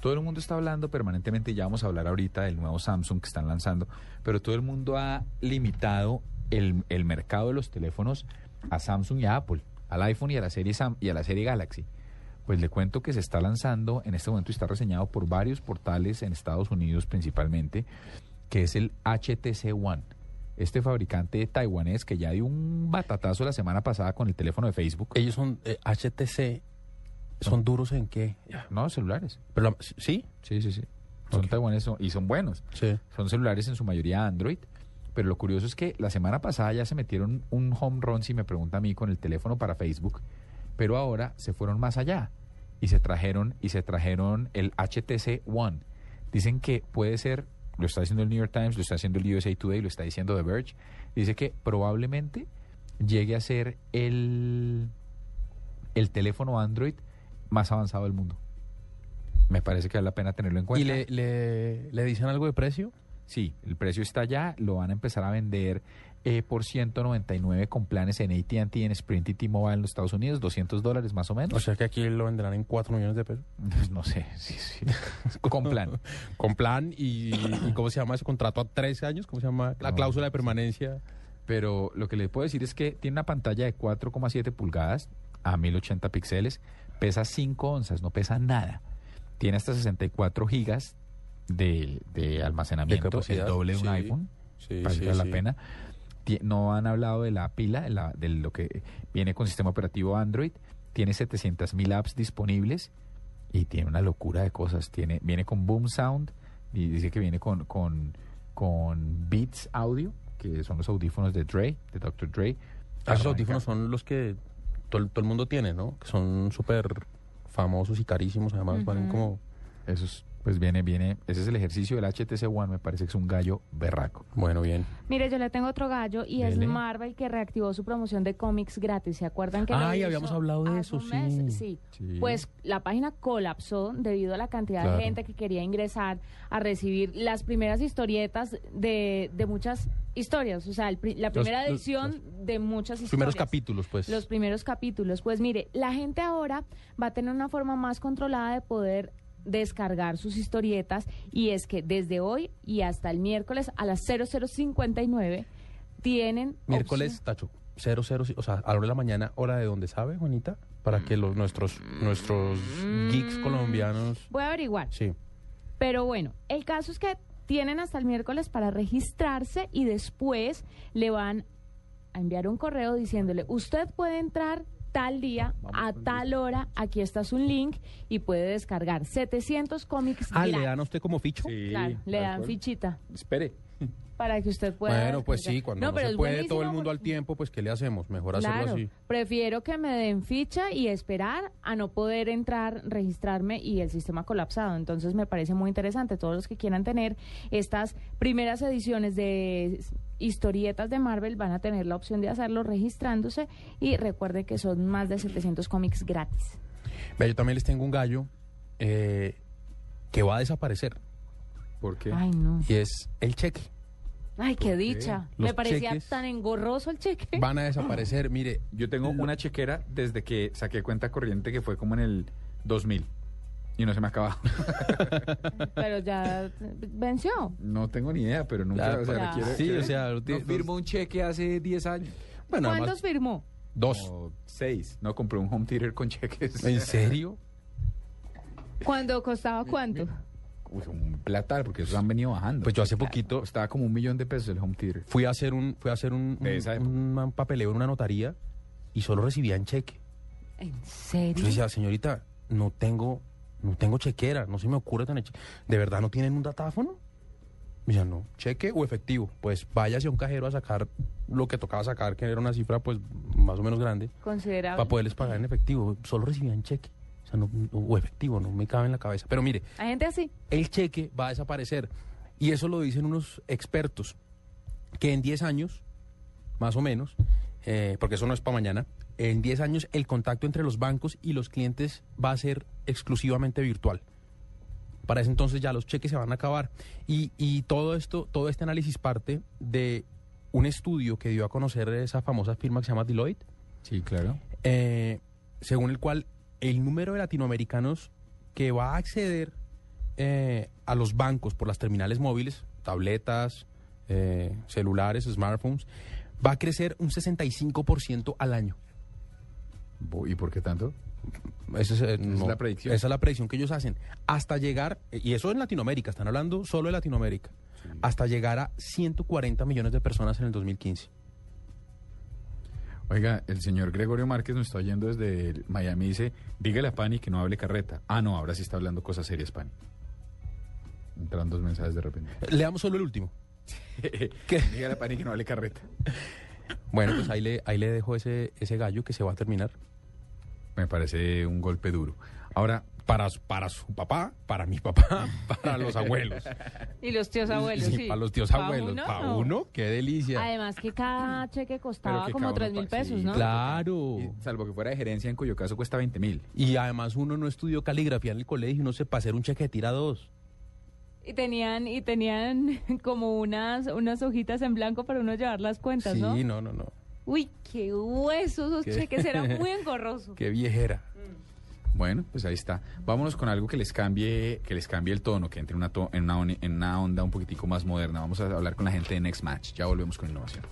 todo el mundo está hablando permanentemente, ya vamos a hablar ahorita del nuevo Samsung que están lanzando, pero todo el mundo ha limitado el, el mercado de los teléfonos a Samsung y a Apple, al iPhone y a la serie y a la serie Galaxy. Pues le cuento que se está lanzando en este momento y está reseñado por varios portales en Estados Unidos principalmente, que es el HTC One. Este fabricante taiwanés que ya dio un batatazo la semana pasada con el teléfono de Facebook. Ellos son eh, HTC, ¿son duros en qué? No, celulares. Pero la- ¿Sí? Sí, sí, sí. Son Ok. taiwaneses son- y son buenos. Sí. Son celulares en su mayoría Android. Pero lo curioso es que la semana pasada ya se metieron un home run, si me pregunta a mí, con el teléfono para Facebook. Pero ahora se fueron más allá y se trajeron y se trajeron el HTC One. Dicen que puede ser, lo está diciendo el New York Times, lo está haciendo el USA Today, lo está diciendo The Verge. Dice que probablemente llegue a ser el, el teléfono Android más avanzado del mundo. Me parece que vale la pena tenerlo en cuenta. ¿Y le, le, le dicen algo de precio? Sí, el precio está ya, lo van a empezar a vender eh, por 199 con planes en AT&T, en Sprint y T-Mobile en los Estados Unidos, 200 dólares más o menos. O sea que aquí lo venderán en 4 millones de pesos. Pues no sé, sí, sí. con plan. Con plan y, y ¿cómo se llama ese contrato a 13 años? ¿Cómo se llama? La No, cláusula de permanencia. Pero lo que les puedo decir es que tiene una pantalla de 4,7 pulgadas a 1080 píxeles, pesa 5 onzas, no pesa nada. Tiene hasta 64 gigas de, de almacenamiento, el capacidad, doble de un sí. iPhone. Sí, la pena. No han hablado de la pila, de, la- de lo que viene con sistema operativo Android. Tiene 700.000 apps disponibles y tiene una locura de cosas. Tiene, viene con Boom Sound y dice que viene con, con, con Beats Audio, que son los audífonos de Dre, de Dr. Dre. Ah, Esos audífonos son los que todo, el- todo el mundo tiene, ¿no? Que son súper famosos y carísimos, además valen Ujú. como... Esos, pues viene, viene. Ese es el ejercicio del HTC One, me parece que es un gallo berraco. Bueno, bien. Mire, yo le tengo otro gallo y es. Marvel que reactivó su promoción de cómics gratis. ¿Se acuerdan que lo Ay, hizo habíamos hablado de eso, mes? sí. Sí. Sí. Pues la página colapsó debido a la cantidad Claro. de gente que quería ingresar a recibir las primeras historietas de, de muchas historias. O sea, el la Los- primera los- edición de muchas historias. Primeros capítulos, pues. Los primeros capítulos. Pues mire, la gente ahora va a tener una forma más controlada de poder descargar sus historietas y es que desde hoy y hasta el miércoles a las 0059 tienen Miércoles, opción- Tacho, 00, o sea, a la hora de la mañana, hora de donde sabe, Juanita, para que los nuestros nuestros geeks Mm. colombianos... Voy a averiguar. Sí. Pero bueno, el caso es que tienen hasta el miércoles para registrarse y después le van a enviar un correo diciéndole, usted puede entrar tal día, a tal hora, aquí está su link y puede descargar. 700 cómics Ah, ¿le dan a usted como ficho? Claro, le dan fichita. Espere. Para que usted pueda... Bueno, pues descargar. sí, cuando no, pero se puede todo el mundo al tiempo, pues ¿qué le hacemos? Mejor hacerlo así. prefiero que me den ficha y esperar a no poder entrar, registrarme y el sistema colapsado. Entonces me parece muy interesante. Todos los que quieran tener estas primeras ediciones de historietas de Marvel van a tener la opción de hacerlo registrándose y recuerde que son más de 700 cómics gratis. Vea, yo también les tengo un gallo eh, que va a desaparecer ¿Por qué? Ay, no. y es el cheque. Ay, qué qué? dicha. Los me parecía cheques tan engorroso el cheque. Van a desaparecer. Mire, Yo tengo una chequera desde que saqué cuenta corriente que fue como en el 2000 y no se me ha acabado. Pero ya venció. No tengo ni idea, pero nunca Claro, o sea, claro. requiere- Sí, o sea, no firmo un cheque hace 10 años. bueno, ¿Cuántos además, firmó? dos. O seis. No compré un home theater con cheques. ¿En serio? ¿Cuándo costaba cuánto? Uy, un platal, porque esos han venido bajando. Pues yo hace Claro. poquito Estaba como un millón de pesos el home theater. fui a hacer un, fui a hacer un, De un- esa época. un papeleo en una notaría y solo recibían cheque. ¿En Yo serio? decía, señorita, no tengo, no tengo chequera, no se me ocurre tener cheque. ¿De verdad no tienen un datáfono? Me decían, no, cheque o efectivo. Pues váyase a un cajero a sacar lo que tocaba sacar, que era una cifra pues más o menos grande, Considerable. para poderles pagar en efectivo. Solo recibían cheque. O sea, no, o efectivo, no me cabe en la cabeza. Pero mire, Hay gente así. el cheque va a desaparecer. Y eso lo dicen unos expertos, que en 10 años, más o menos, eh, porque eso no es para mañana, en 10 años el contacto entre los bancos y los clientes va a ser exclusivamente virtual. Para ese entonces ya los cheques se van a acabar. Y, y todo esto, todo este análisis parte de un estudio que dio a conocer esa famosa firma que se llama Deloitte, Sí, claro. eh, según el cual el número de latinoamericanos que va a acceder eh, a los bancos por las terminales móviles, tabletas, eh, celulares, smartphones, va a crecer un 65% al año. ¿Y por qué tanto? Esa es, eh, es la predicción. Esa es la predicción que ellos hacen. Hasta llegar, eh, y eso en Latinoamérica, están hablando solo de Latinoamérica, hasta llegar a 140 millones de personas en el 2015. Oiga, el señor Gregorio Márquez nos está oyendo desde el- Miami dice, dígale a Pani que no hable carreta. Ah, no, ahora sí está hablando cosas serias, Pani. Entran dos mensajes de repente. Eh, Leamos solo el último. ¿Qué? dígale a Pani que no hable carreta. Bueno, pues ahí le, ahí le dejo ese, ese gallo que se va a terminar. Me parece un golpe duro. Ahora, para, su- para su papá, para mi papá, para los abuelos. Y los tíos abuelos, Sí, sí. para los tíos ¿Pa abuelos. uno? Para No. uno, qué delicia. Además que cada cheque costaba como cada uno tres mil pa- pesos, sí, ¿no? Claro. Y salvo que fuera de gerencia, en cuyo caso cuesta 20 mil. Y además uno no estudió caligrafía en el colegio y uno se para hacer un cheque de tira dos. Y tenían, y tenían como unas, unas hojitas en blanco para uno llevar las cuentas, Sí, ¿no? no, no, no. Uy, qué huesos esos Qué- cheques, era muy engorroso. Qué viejera. Bueno, pues ahí está. Vámonos con algo que les cambie, que les cambie el tono, que entre una to- en, una, en una onda un poquitico más moderna. Vamos a hablar con la gente de Next Match. Ya volvemos con innovación.